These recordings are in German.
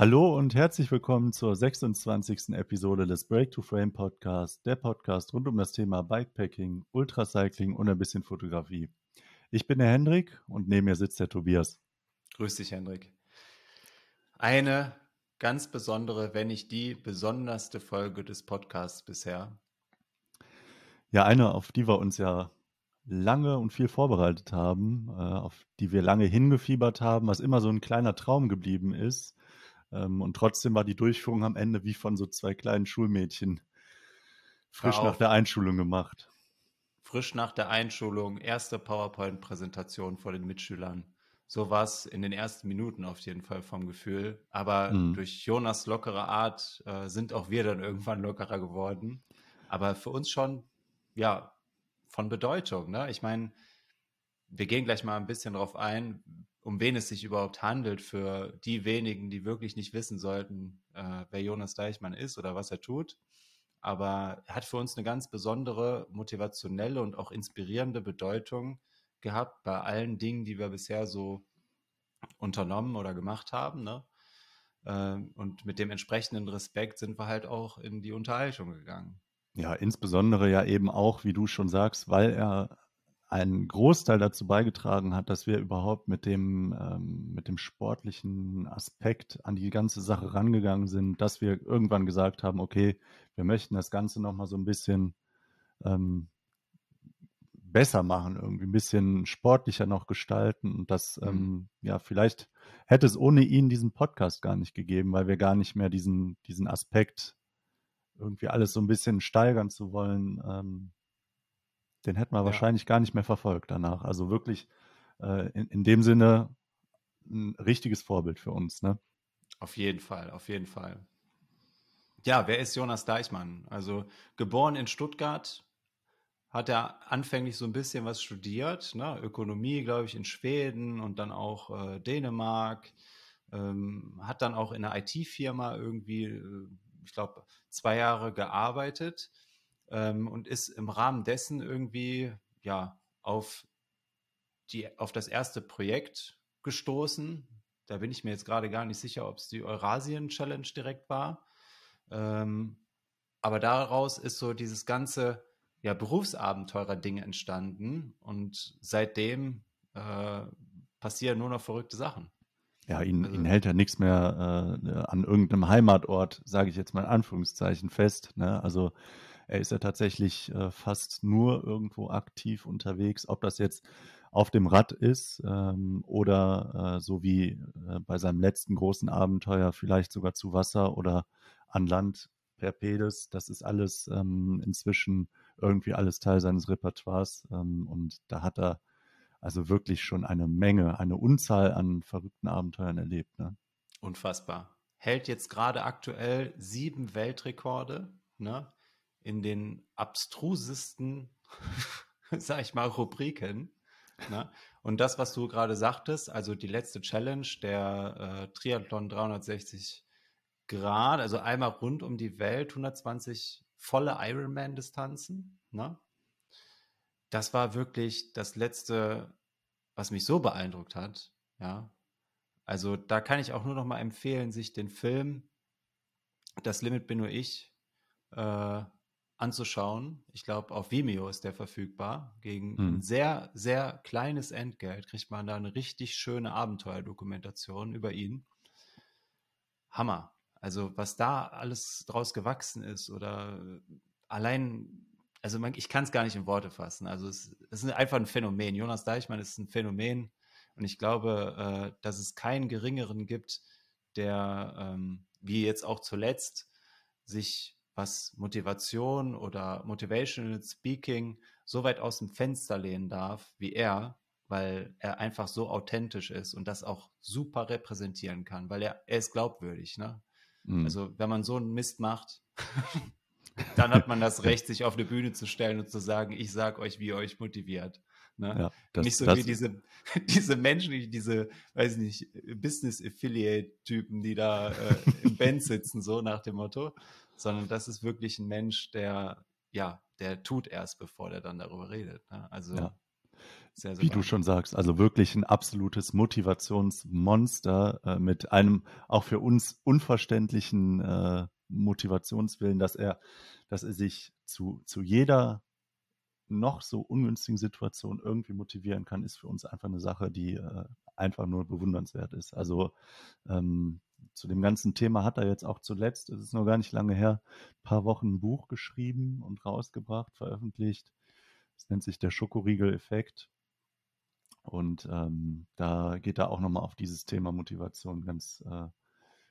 Hallo und herzlich willkommen zur 26. Episode des Break to Frame Podcast, der Podcast rund um das Thema Bikepacking, Ultracycling und ein bisschen Fotografie. Ich bin der Hendrik und neben mir sitzt der Tobias. Grüß dich, Hendrik. Eine ganz besondere, wenn nicht die besonderste Folge des Podcasts bisher. Ja, eine, auf die wir uns ja lange und viel vorbereitet haben, äh, auf die wir lange hingefiebert haben, was immer so ein kleiner Traum geblieben ist. Ähm, und trotzdem war die Durchführung am Ende wie von so zwei kleinen Schulmädchen frisch nach der Einschulung gemacht. Frisch nach der Einschulung, erste PowerPoint-Präsentation vor den Mitschülern. So war es in den ersten Minuten auf jeden Fall vom Gefühl. Aber mhm. durch Jonas lockere Art äh, sind auch wir dann irgendwann lockerer geworden. Aber für uns schon, ja, von Bedeutung. Ne? Ich meine, wir gehen gleich mal ein bisschen darauf ein, um wen es sich überhaupt handelt für die wenigen, die wirklich nicht wissen sollten, äh, wer Jonas Deichmann ist oder was er tut. Aber er hat für uns eine ganz besondere, motivationelle und auch inspirierende Bedeutung gehabt bei allen Dingen, die wir bisher so unternommen oder gemacht haben. Ne? Ähm, und mit dem entsprechenden Respekt sind wir halt auch in die Unterhaltung gegangen. Ja, insbesondere ja eben auch, wie du schon sagst, weil er einen Großteil dazu beigetragen hat, dass wir überhaupt mit dem, ähm, mit dem sportlichen Aspekt an die ganze Sache rangegangen sind, dass wir irgendwann gesagt haben, okay, wir möchten das Ganze nochmal so ein bisschen ähm, besser machen, irgendwie ein bisschen sportlicher noch gestalten und das, mhm. ähm, ja, vielleicht hätte es ohne ihn diesen Podcast gar nicht gegeben, weil wir gar nicht mehr diesen, diesen Aspekt irgendwie alles so ein bisschen steigern zu wollen, ähm, den hätten wir ja. wahrscheinlich gar nicht mehr verfolgt danach. Also wirklich äh, in, in dem Sinne ein richtiges Vorbild für uns, ne? Auf jeden Fall, auf jeden Fall. Ja, wer ist Jonas Deichmann? Also geboren in Stuttgart, hat er anfänglich so ein bisschen was studiert, ne? Ökonomie, glaube ich, in Schweden und dann auch äh, Dänemark. Ähm, hat dann auch in einer IT-Firma irgendwie, äh, ich glaube, zwei Jahre gearbeitet ähm, und ist im Rahmen dessen irgendwie ja auf die auf das erste Projekt gestoßen. Da bin ich mir jetzt gerade gar nicht sicher, ob es die Eurasien Challenge direkt war. Ähm, aber daraus ist so dieses ganze ja, Berufsabenteurer-Ding entstanden und seitdem äh, passieren nur noch verrückte Sachen. Ja, ihn, also, ihn hält ja nichts mehr äh, an irgendeinem Heimatort, sage ich jetzt mal in Anführungszeichen, fest. Ne? Also er ist ja tatsächlich äh, fast nur irgendwo aktiv unterwegs, ob das jetzt auf dem Rad ist ähm, oder äh, so wie äh, bei seinem letzten großen Abenteuer vielleicht sogar zu Wasser oder an Land per Pedis. Das ist alles ähm, inzwischen irgendwie alles Teil seines Repertoires ähm, und da hat er also wirklich schon eine Menge, eine Unzahl an verrückten Abenteuern erlebt. Ne? Unfassbar. Hält jetzt gerade aktuell sieben Weltrekorde. Ne? In den abstrusesten, sag ich mal, Rubriken. Ne? Und das, was du gerade sagtest, also die letzte Challenge, der äh, Triathlon 360 Grad, also einmal rund um die Welt, 120 volle Ironman-Distanzen. Ne? Das war wirklich das letzte, was mich so beeindruckt hat. Ja, also da kann ich auch nur noch mal empfehlen, sich den Film Das Limit bin nur ich äh, anzuschauen. Ich glaube, auf Vimeo ist der verfügbar. Gegen hm. ein sehr, sehr kleines Entgelt kriegt man da eine richtig schöne Abenteuerdokumentation über ihn. Hammer. Also, was da alles draus gewachsen ist oder allein, also man, ich kann es gar nicht in Worte fassen. Also, es, es, ist einfach ein Phänomen. Jonas Deichmann ist ein Phänomen und ich glaube, äh, dass es keinen geringeren gibt, der, ähm, wie jetzt auch zuletzt, sich was Motivation oder Motivational Speaking so weit aus dem Fenster lehnen darf wie er, weil er einfach so authentisch ist und das auch super repräsentieren kann, weil er, er ist glaubwürdig. Ne? Mhm. Also wenn man so einen Mist macht, dann hat man das Recht, sich auf eine Bühne zu stellen und zu sagen, ich sag euch, wie ihr euch motiviert. Ne? Ja, das, nicht so das, wie diese, diese Menschen, diese, weiß nicht, Business Affiliate-Typen, die da äh, im Band sitzen, so nach dem Motto, sondern das ist wirklich ein Mensch, der, ja, der tut erst, bevor der dann darüber redet. Ne? Also. Ja. Sehr, sehr Wie du schon sagst, also wirklich ein absolutes Motivationsmonster äh, mit einem auch für uns unverständlichen äh, Motivationswillen, dass er, dass er sich zu, zu jeder noch so ungünstigen Situation irgendwie motivieren kann, ist für uns einfach eine Sache, die äh, einfach nur bewundernswert ist. Also ähm, zu dem ganzen Thema hat er jetzt auch zuletzt, es ist noch gar nicht lange her, ein paar Wochen ein Buch geschrieben und rausgebracht, veröffentlicht. Es nennt sich der Schokoriegel-Effekt. Und ähm, da geht er auch nochmal auf dieses Thema Motivation ganz, äh,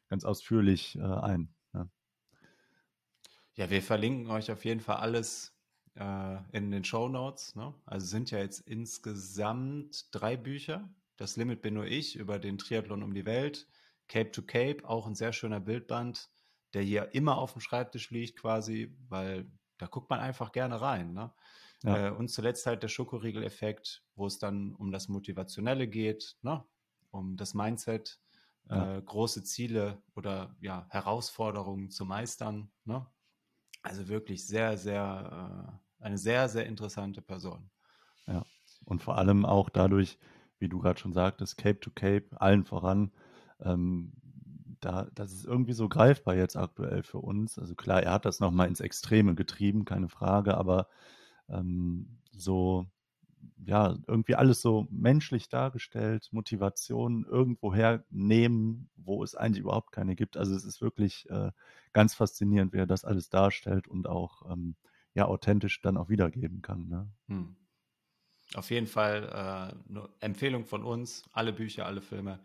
ganz ausführlich äh, ein. Ne? Ja, wir verlinken euch auf jeden Fall alles äh, in den Show Notes. Ne? Also sind ja jetzt insgesamt drei Bücher. Das Limit bin nur ich über den Triathlon um die Welt. Cape to Cape, auch ein sehr schöner Bildband, der hier immer auf dem Schreibtisch liegt quasi, weil da guckt man einfach gerne rein. Ne? Ja. Äh, und zuletzt halt der Schokoriegel-Effekt, wo es dann um das Motivationelle geht, ne? um das Mindset, ja. äh, große Ziele oder ja, Herausforderungen zu meistern. Ne? Also wirklich sehr, sehr, äh, eine sehr, sehr interessante Person. Ja, und vor allem auch dadurch, wie du gerade schon sagtest, Cape to Cape, allen voran, ähm, da, das ist irgendwie so greifbar jetzt aktuell für uns. Also klar, er hat das nochmal ins Extreme getrieben, keine Frage, aber ähm, so, ja, irgendwie alles so menschlich dargestellt, Motivation irgendwoher nehmen, wo es eigentlich überhaupt keine gibt. Also es ist wirklich äh, ganz faszinierend, wie er das alles darstellt und auch ähm, ja authentisch dann auch wiedergeben kann. Ne? Hm. Auf jeden Fall äh, eine Empfehlung von uns, alle Bücher, alle Filme.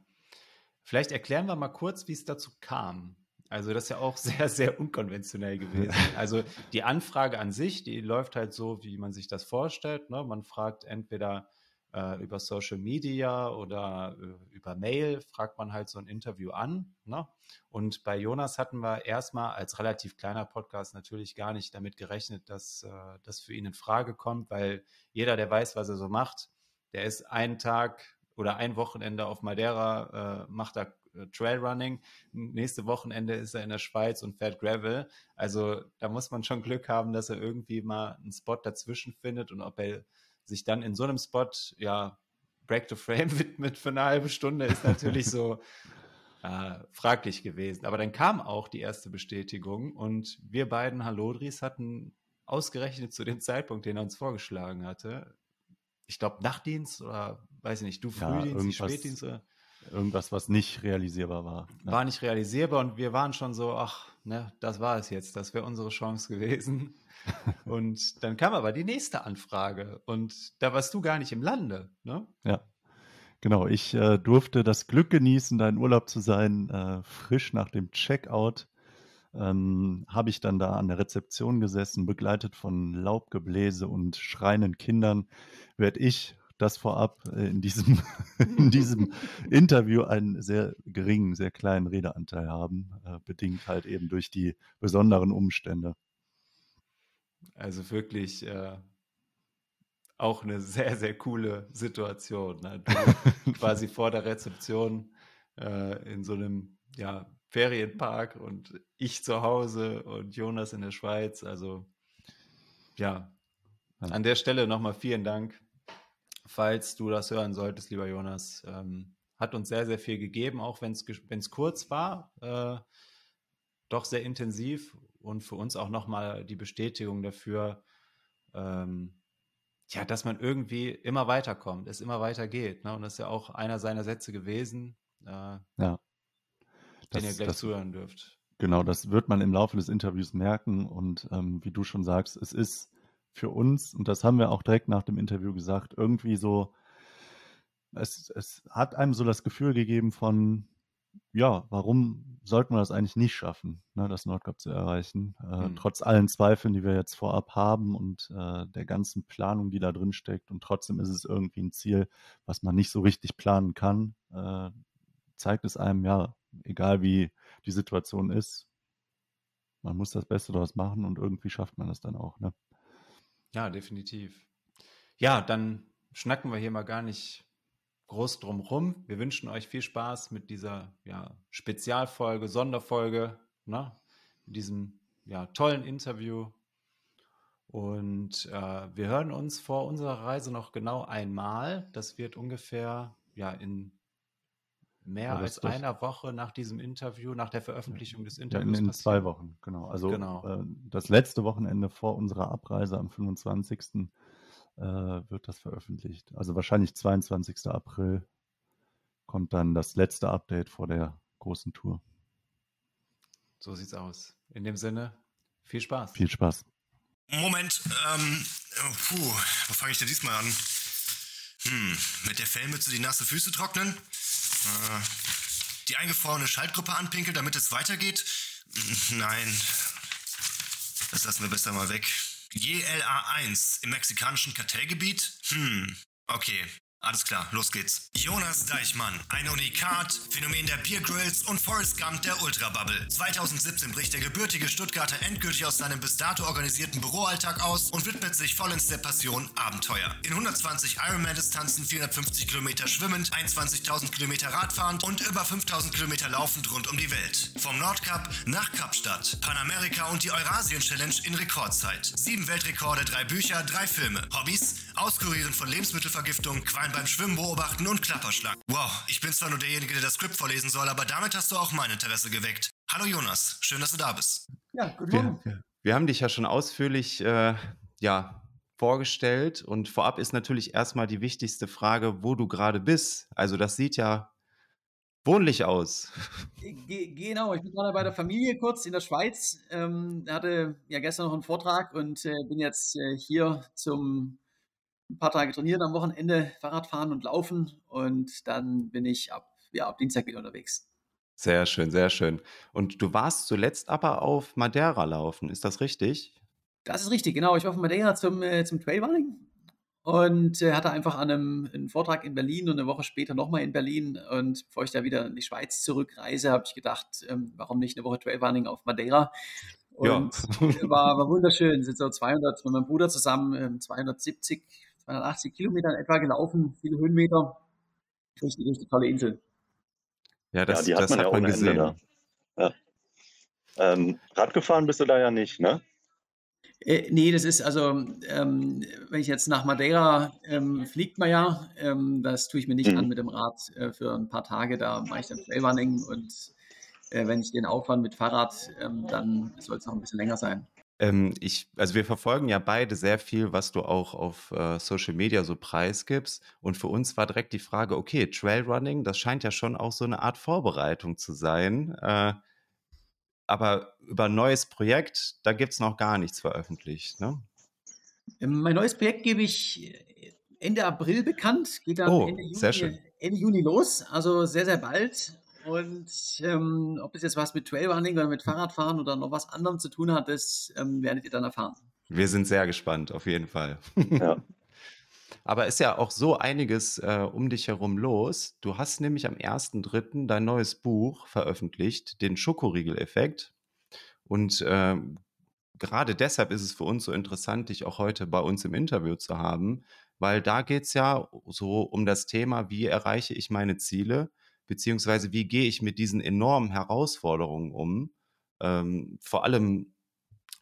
Vielleicht erklären wir mal kurz, wie es dazu kam. Also das ist ja auch sehr, sehr unkonventionell gewesen. Also die Anfrage an sich, die läuft halt so, wie man sich das vorstellt. Ne? Man fragt entweder äh, über Social Media oder äh, über Mail, fragt man halt so ein Interview an. Ne? Und bei Jonas hatten wir erstmal als relativ kleiner Podcast natürlich gar nicht damit gerechnet, dass äh, das für ihn in Frage kommt, weil jeder, der weiß, was er so macht, der ist einen Tag oder ein Wochenende auf Madeira, äh, macht da äh, Trailrunning. Nächste Wochenende ist er in der Schweiz und fährt Gravel. Also da muss man schon Glück haben, dass er irgendwie mal einen Spot dazwischen findet und ob er sich dann in so einem Spot, ja, Break to Frame widmet für eine halbe Stunde, ist natürlich so äh, fraglich gewesen. Aber dann kam auch die erste Bestätigung und wir beiden Halodris hatten ausgerechnet zu dem Zeitpunkt, den er uns vorgeschlagen hatte, ich glaube Nachtdienst oder weiß ich nicht, du Frühdienst, ja, Spätdienst. Oder? Irgendwas, was nicht realisierbar war. Ne? War nicht realisierbar und wir waren schon so, ach, ne, das war es jetzt, das wäre unsere Chance gewesen. und dann kam aber die nächste Anfrage und da warst du gar nicht im Lande, ne? Ja. Genau, ich äh, durfte das Glück genießen, da in Urlaub zu sein, äh, frisch nach dem Checkout. Ähm, habe ich dann da an der Rezeption gesessen, begleitet von Laubgebläse und schreienden Kindern, werde ich das vorab äh, in diesem, in diesem Interview einen sehr geringen, sehr kleinen Redeanteil haben, äh, bedingt halt eben durch die besonderen Umstände. Also wirklich äh, auch eine sehr, sehr coole Situation. Ne? Quasi vor der Rezeption äh, in so einem ja, Ferienpark und ich zu Hause und Jonas in der Schweiz. Also ja, an der Stelle nochmal vielen Dank falls du das hören solltest, lieber Jonas. Ähm, hat uns sehr, sehr viel gegeben, auch wenn es kurz war, äh, doch sehr intensiv und für uns auch nochmal die Bestätigung dafür, ähm, ja, dass man irgendwie immer weiterkommt, es immer weitergeht. Ne? Und das ist ja auch einer seiner Sätze gewesen, äh, ja. Den das, ihr gleich das, zuhören dürft. Genau, das wird man im Laufe des Interviews merken. Und ähm, wie du schon sagst, es ist für uns, und das haben wir auch direkt nach dem Interview gesagt, irgendwie so, es, es hat einem so das Gefühl gegeben von, ja, warum sollten wir das eigentlich nicht schaffen, ne, das Nordcup zu erreichen? Äh, mhm. Trotz allen Zweifeln, die wir jetzt vorab haben und äh, der ganzen Planung, die da drin steckt. Und trotzdem ist es irgendwie ein Ziel, was man nicht so richtig planen kann. Äh, zeigt es einem, ja, egal wie die Situation ist, man muss das Beste daraus machen und irgendwie schafft man das dann auch. Ne? Ja, definitiv. Ja, dann schnacken wir hier mal gar nicht groß drum rum. Wir wünschen euch viel Spaß mit dieser ja, Spezialfolge, Sonderfolge, ne? mit diesem ja, tollen Interview. Und äh, wir hören uns vor unserer Reise noch genau einmal. Das wird ungefähr ja in mehr ja, als einer Woche nach diesem Interview, nach der Veröffentlichung des Interviews. In, in zwei Wochen, genau. Also genau. Äh, das letzte Wochenende vor unserer Abreise am 25. Äh, wird das veröffentlicht. Also wahrscheinlich 22. April kommt dann das letzte Update vor der großen Tour. So sieht's aus. In dem Sinne, viel Spaß. Viel Spaß. Moment, ähm, puh, wo fange ich denn diesmal an? Hm, mit der Fellmütze die nasse Füße trocknen? Die eingefrorene Schaltgruppe anpinkeln, damit es weitergeht? Nein. Das lassen wir besser mal weg. JLA1 im mexikanischen Kartellgebiet? Hm, okay. Alles klar, los geht's. Jonas Deichmann, ein Unikat, Phänomen der Beer Grills und Forrest Gump der Ultrabubble. 2017 bricht der gebürtige Stuttgarter endgültig aus seinem bis dato organisierten Büroalltag aus und widmet sich vollends der Passion Abenteuer. In 120 Ironman-Distanzen, 450 Kilometer schwimmend, 21.000 Kilometer Radfahrend und über 5.000 Kilometer laufend rund um die Welt. Vom Nordkap nach Kapstadt, Panamerika und die Eurasien-Challenge in Rekordzeit. Sieben Weltrekorde, drei Bücher, drei Filme. Hobbys? Auskurieren von Lebensmittelvergiftung, Qualm beim Schwimmen beobachten und Klapperschlag. Wow, ich bin zwar nur derjenige, der das Skript vorlesen soll, aber damit hast du auch mein Interesse geweckt. Hallo Jonas, schön, dass du da bist. Ja, guten Morgen. Wir, wir haben dich ja schon ausführlich äh, ja, vorgestellt und vorab ist natürlich erstmal die wichtigste Frage, wo du gerade bist. Also das sieht ja wohnlich aus. Ge genau, ich bin gerade bei der Familie kurz in der Schweiz. Ähm, hatte ja gestern noch einen Vortrag und äh, bin jetzt äh, hier zum ein paar Tage trainieren am Wochenende, Fahrrad fahren und laufen und dann bin ich ab, ja, ab Dienstag wieder unterwegs. Sehr schön, sehr schön. Und du warst zuletzt aber auf Madeira laufen, ist das richtig? Das ist richtig, genau. Ich war auf Madeira zum, äh, zum Trailrunning und äh, hatte einfach an einem, einen Vortrag in Berlin und eine Woche später nochmal in Berlin. Und bevor ich da wieder in die Schweiz zurückreise, habe ich gedacht, ähm, warum nicht eine Woche Trailrunning auf Madeira? Und ja. war, war wunderschön. Sind so 200 mit meinem Bruder zusammen, 270 ähm, 280 Kilometer in etwa gelaufen, viele Höhenmeter. Richtig, richtig tolle Insel. Ja, das, ja, die hat das man hat ja man gesehen. Ende da. Ja. Ähm, Rad gefahren bist du da ja nicht, ne? Äh, nee, das ist also, ähm, wenn ich jetzt nach Madeira ähm, fliegt man ja, ähm, das tue ich mir nicht mhm. an mit dem Rad äh, für ein paar Tage, da mache ich dann Trailrunning und äh, wenn ich den Aufwand mit Fahrrad, ähm, dann soll es noch ein bisschen länger sein. Ähm, ich, also wir verfolgen ja beide sehr viel, was du auch auf äh, Social Media so preisgibst. Und für uns war direkt die Frage, okay, Trailrunning, das scheint ja schon auch so eine Art Vorbereitung zu sein. Äh, aber über ein neues Projekt, da gibt es noch gar nichts veröffentlicht. Ne? Ähm, mein neues Projekt gebe ich äh, Ende April bekannt, geht dann oh, Ende, Juni, Ende Juni los, also sehr, sehr bald. Und ähm, ob es jetzt was mit Trailrunning oder mit Fahrradfahren oder noch was anderem zu tun hat, das ähm, werdet ihr dann erfahren. Wir sind sehr gespannt, auf jeden Fall. Ja. Aber ist ja auch so einiges äh, um dich herum los. Du hast nämlich am 1.3. dein neues Buch veröffentlicht, den Schokoriegel-Effekt. Und äh, gerade deshalb ist es für uns so interessant, dich auch heute bei uns im Interview zu haben, weil da geht es ja so um das Thema, wie erreiche ich meine Ziele beziehungsweise wie gehe ich mit diesen enormen Herausforderungen um, ähm, vor allem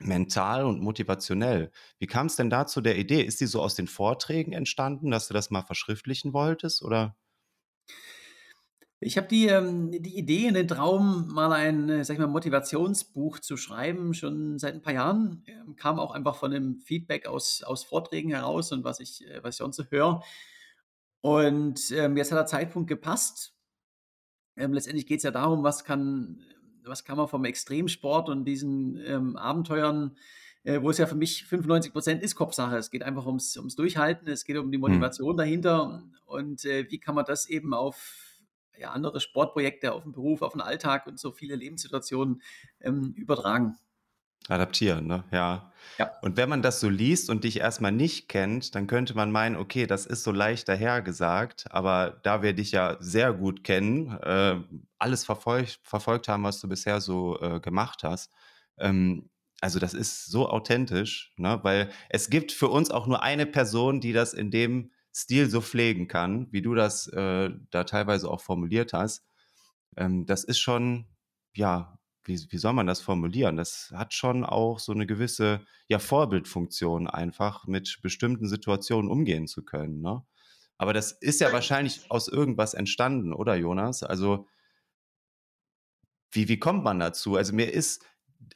mental und motivationell. Wie kam es denn dazu der Idee? Ist die so aus den Vorträgen entstanden, dass du das mal verschriftlichen wolltest oder? Ich habe die, ähm, die Idee, den Traum, mal ein äh, sag ich mal, Motivationsbuch zu schreiben, schon seit ein paar Jahren. Ähm, kam auch einfach von dem Feedback aus, aus Vorträgen heraus und was ich, äh, was ich sonst so höre. Und ähm, jetzt hat der Zeitpunkt gepasst. Ähm, letztendlich geht es ja darum, was kann, was kann man vom Extremsport und diesen ähm, Abenteuern, äh, wo es ja für mich 95 Prozent ist Kopfsache. Es geht einfach ums, ums Durchhalten, es geht um die hm. Motivation mhm. dahinter und äh, wie kann man das eben auf ja, andere Sportprojekte, auf den Beruf, auf den Alltag und so viele Lebenssituationen ähm, übertragen. Adaptieren, ne? Ja. ja. Und wenn man das so liest und dich erstmal nicht kennt, dann könnte man meinen, okay, das ist so leicht dahergesagt, aber da wir dich ja sehr gut kennen, äh, alles verfolgt, verfolgt haben, was du bisher so äh, gemacht hast, ähm, also das ist so authentisch, ne? weil es gibt für uns auch nur eine Person, die das in dem Stil so pflegen kann, wie du das äh, da teilweise auch formuliert hast. Ähm, das ist schon, ja, wie, wie soll man das formulieren? Das hat schon auch so eine gewisse ja, Vorbildfunktion, einfach mit bestimmten Situationen umgehen zu können. Ne? Aber das ist ja wahrscheinlich aus irgendwas entstanden, oder Jonas? Also, wie, wie kommt man dazu? Also, mir ist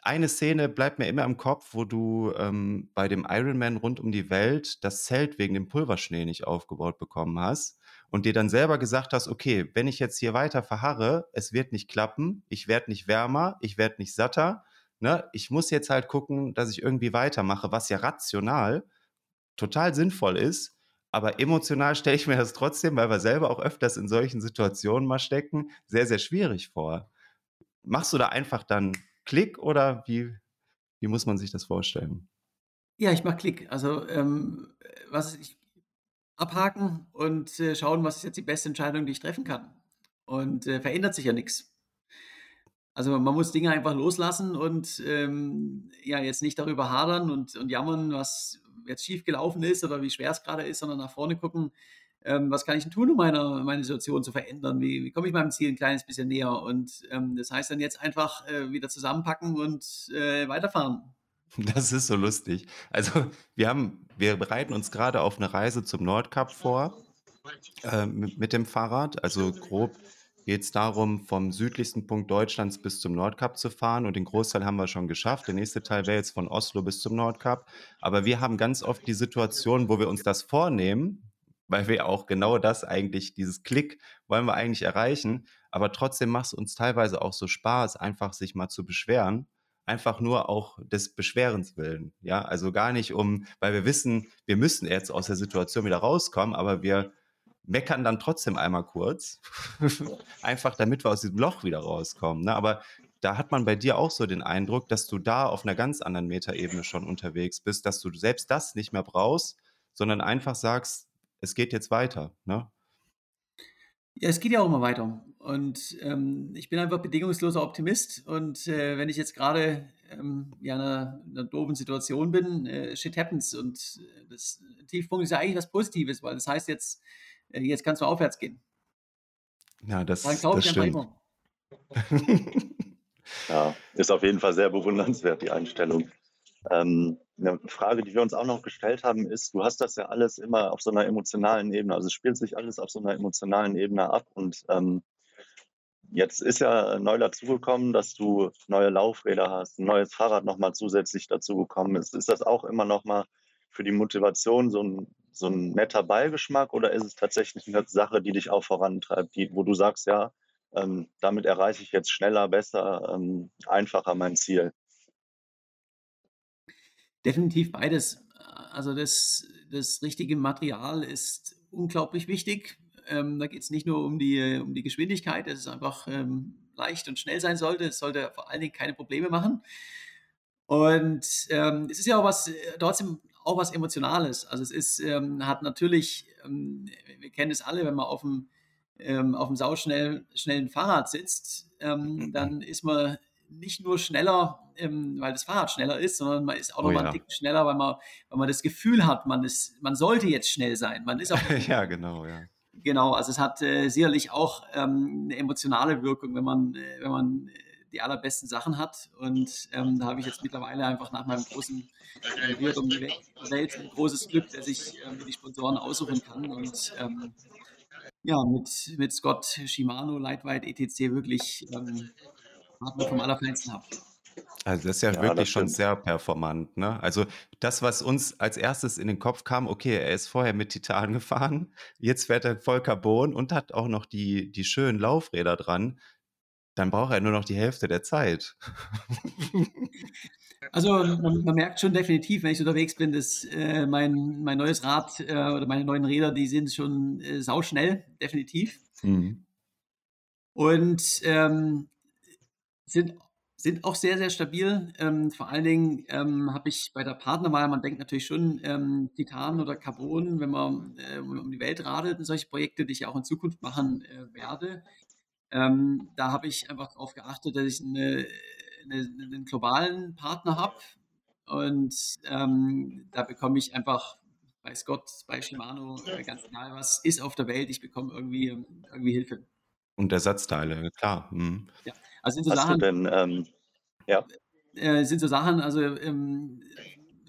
eine Szene bleibt mir immer im Kopf, wo du ähm, bei dem Ironman rund um die Welt das Zelt wegen dem Pulverschnee nicht aufgebaut bekommen hast und dir dann selber gesagt hast, okay, wenn ich jetzt hier weiter verharre, es wird nicht klappen, ich werde nicht wärmer, ich werde nicht satter, ne? ich muss jetzt halt gucken, dass ich irgendwie weitermache, was ja rational total sinnvoll ist, aber emotional stelle ich mir das trotzdem, weil wir selber auch öfters in solchen Situationen mal stecken, sehr, sehr schwierig vor. Machst du da einfach dann Klick oder wie, wie muss man sich das vorstellen? Ja, ich mache Klick. Also ähm, was ich abhaken und äh, schauen, was ist jetzt die beste Entscheidung, die ich treffen kann. Und äh, verändert sich ja nichts. Also man muss Dinge einfach loslassen und ähm, ja jetzt nicht darüber hadern und, und jammern, was jetzt schief gelaufen ist oder wie schwer es gerade ist, sondern nach vorne gucken, ähm, was kann ich denn tun, um meine, meine Situation zu verändern? Wie, wie komme ich meinem Ziel ein kleines bisschen näher? Und ähm, das heißt dann jetzt einfach äh, wieder zusammenpacken und äh, weiterfahren. Das ist so lustig. Also wir haben, wir bereiten uns gerade auf eine Reise zum Nordkap vor äh, mit, mit, dem Fahrrad. Also grob geht es darum, vom südlichsten Punkt Deutschlands bis zum Nordkap zu fahren. Und den Großteil haben wir schon geschafft. Der nächste Teil wäre jetzt von Oslo bis zum Nordkap. Aber wir haben ganz oft die Situation, wo wir uns das vornehmen, weil wir auch genau das eigentlich, dieses Klick wollen wir eigentlich erreichen. Aber trotzdem macht es uns teilweise auch so Spaß, einfach sich mal zu beschweren einfach nur auch des Beschwerens willen. Ja, also gar nicht um, weil wir wissen, wir müssen jetzt aus der Situation wieder rauskommen, aber wir meckern dann trotzdem einmal kurz, einfach damit wir aus diesem Loch wieder rauskommen. Ne? Aber da hat man bei dir auch so den Eindruck, dass du da auf einer ganz anderen Metaebene schon unterwegs bist, dass du selbst das nicht mehr brauchst, sondern einfach sagst, es geht jetzt weiter. Ne? Ja, es geht ja auch immer weiter. Und ähm, ich bin einfach bedingungsloser Optimist. Und äh, wenn ich jetzt gerade ähm, ja, in einer, in einer doofen Situation bin, äh, shit happens. Und äh, das Tiefpunkt ist ja eigentlich was Positives, weil das heißt jetzt, äh, jetzt kannst du aufwärts gehen. Ja, das, das ich stimmt. ja, ist auf jeden Fall sehr bewundernswert, die Einstellung. Ähm, eine Frage, die wir uns auch noch gestellt haben, ist, du hast das ja alles immer auf so einer emotionalen Ebene, also es spielt sich alles auf so einer emotionalen Ebene ab und ähm, jetzt ist ja neu dazugekommen, dass du neue Laufräder hast, ein neues Fahrrad nochmal zusätzlich dazugekommen ist. Ist das auch immer nochmal für die Motivation so ein, so ein netter Beigeschmack oder ist es tatsächlich eine Sache, die dich auch vorantreibt, die, wo du sagst, ja, ähm, damit erreiche ich jetzt schneller, besser, ähm, einfacher mein Ziel? Definitiv beides. Also das, das richtige Material ist unglaublich wichtig. Ähm, da geht es nicht nur um die, um die Geschwindigkeit, dass es einfach ähm, leicht und schnell sein sollte. Es sollte vor allen Dingen keine Probleme machen. Und ähm, es ist ja auch was, trotzdem auch was Emotionales. Also es ist, ähm, hat natürlich, ähm, wir kennen es alle, wenn man auf dem, ähm, auf dem sauschnellen Fahrrad sitzt, dann ist man nicht nur schneller, ähm, weil das Fahrrad schneller ist, sondern man ist auch oh, noch mal ja. einen Ticken schneller, weil man, weil man das Gefühl hat, man, ist, man sollte jetzt schnell sein. Man ist auch ja, genau, ja. Genau, also es hat äh, sicherlich auch ähm, eine emotionale Wirkung, wenn man, äh, wenn man äh, die allerbesten Sachen hat. Und ähm, da habe ich jetzt mittlerweile einfach nach meinem großen äh, um die Welt ein großes Glück, dass ich ähm, die Sponsoren aussuchen kann. Und ähm, ja, mit, mit Scott Shimano, Lightweight, etc. wirklich Partner vom Allerfeinsten habe. Also das ist ja, ja wirklich schon sehr performant. Ne? Also das, was uns als erstes in den Kopf kam, okay, er ist vorher mit Titan gefahren, jetzt fährt er voll Carbon und hat auch noch die, die schönen Laufräder dran. Dann braucht er nur noch die Hälfte der Zeit. Also man, man merkt schon definitiv, wenn ich unterwegs bin, dass äh, mein, mein neues Rad äh, oder meine neuen Räder, die sind schon äh, sauschnell, definitiv. Mhm. Und ähm, sind, sind auch sehr, sehr stabil. Ähm, vor allen Dingen ähm, habe ich bei der Partnerwahl, man denkt natürlich schon ähm, Titan oder Carbon, wenn man äh, um die Welt radelt, solche Projekte, die ich auch in Zukunft machen äh, werde. Ähm, da habe ich einfach darauf geachtet, dass ich eine, eine, einen globalen Partner habe. Und ähm, da bekomme ich einfach bei Scott, bei Shimano, äh, ganz egal was ist auf der Welt, ich bekomme irgendwie, irgendwie Hilfe. Und Ersatzteile, klar. Mhm. Ja. Also so Hast Sachen, denn, ähm, Ja. äh, sind so Sachen, also ähm,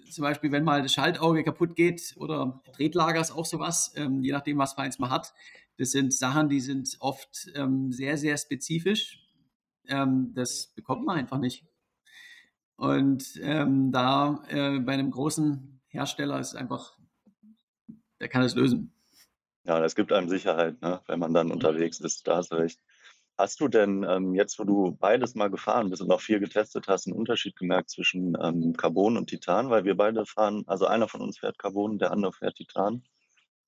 zum Beispiel, wenn mal das Schaltauge kaputt geht oder Tretlager ist auch sowas, ähm, je nachdem, was man jetzt mal hat. Das sind Sachen, die sind oft ähm, sehr, sehr spezifisch. Ähm, das bekommt man einfach nicht. Und ähm, da äh, bei einem großen Hersteller ist einfach, der kann es lösen. Ja, das gibt einem Sicherheit, ne, wenn man dann unterwegs ist. Da hast du recht. Hast du denn ähm, jetzt, wo du beides mal gefahren bist und auch viel getestet hast, einen Unterschied gemerkt zwischen ähm, Carbon und Titan? Weil wir beide fahren, also einer von uns fährt Carbon, der andere fährt Titan.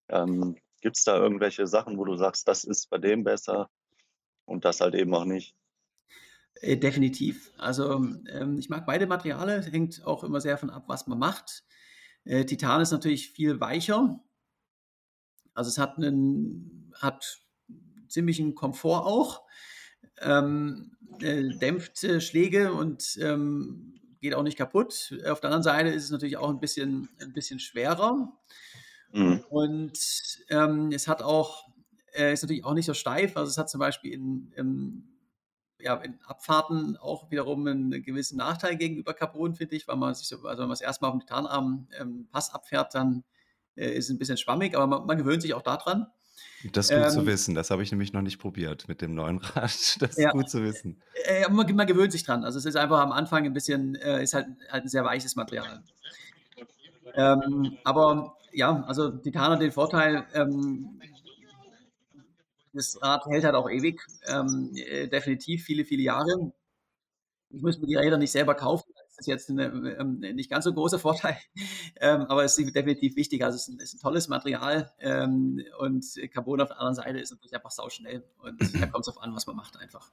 Ähm, Gibt es da irgendwelche Sachen, wo du sagst, das ist bei dem besser und das halt eben auch nicht? Äh, definitiv. Also ähm, ich mag beide Materialien, hängt auch immer sehr von ab, was man macht. Äh, Titan ist natürlich viel weicher. Also es hat einen, hat ziemlichen Komfort auch, ähm, äh, dämpft äh, Schläge und ähm, geht auch nicht kaputt. Auf der anderen Seite ist es natürlich auch ein bisschen, ein bisschen schwerer. Mhm. Und ähm, es hat auch, äh, ist natürlich auch nicht so steif. Also es hat zum Beispiel in, in, ja, in Abfahrten auch wiederum einen gewissen Nachteil gegenüber Carbon, finde ich, weil man sich so, also wenn man es erstmal auf dem Titanarm ähm, Pass abfährt, dann äh, ist es ein bisschen schwammig, aber man, man gewöhnt sich auch daran. Das ist gut zu Ähm, wissen. Das habe ich nämlich noch nicht probiert mit dem neuen Rad. Das ist Ja. gut zu wissen. Äh, man, man gewöhnt sich dran. Also es ist einfach am Anfang ein bisschen, äh, ist halt, halt ein sehr weiches Material. Ähm, aber ja, also Titan hat den Vorteil, ähm, das Rad hält halt auch ewig, ähm, äh, definitiv viele, viele Jahre. Ich muss mir die Räder nicht selber kaufen, ist jetzt eine, ähm, nicht ganz so großer Vorteil, ähm, aber es ist definitiv wichtig. Also es ist ein, ist ein tolles Material ähm, und Carbon auf der anderen Seite ist natürlich einfach sauschnell und da kommt es auf an, was man macht einfach.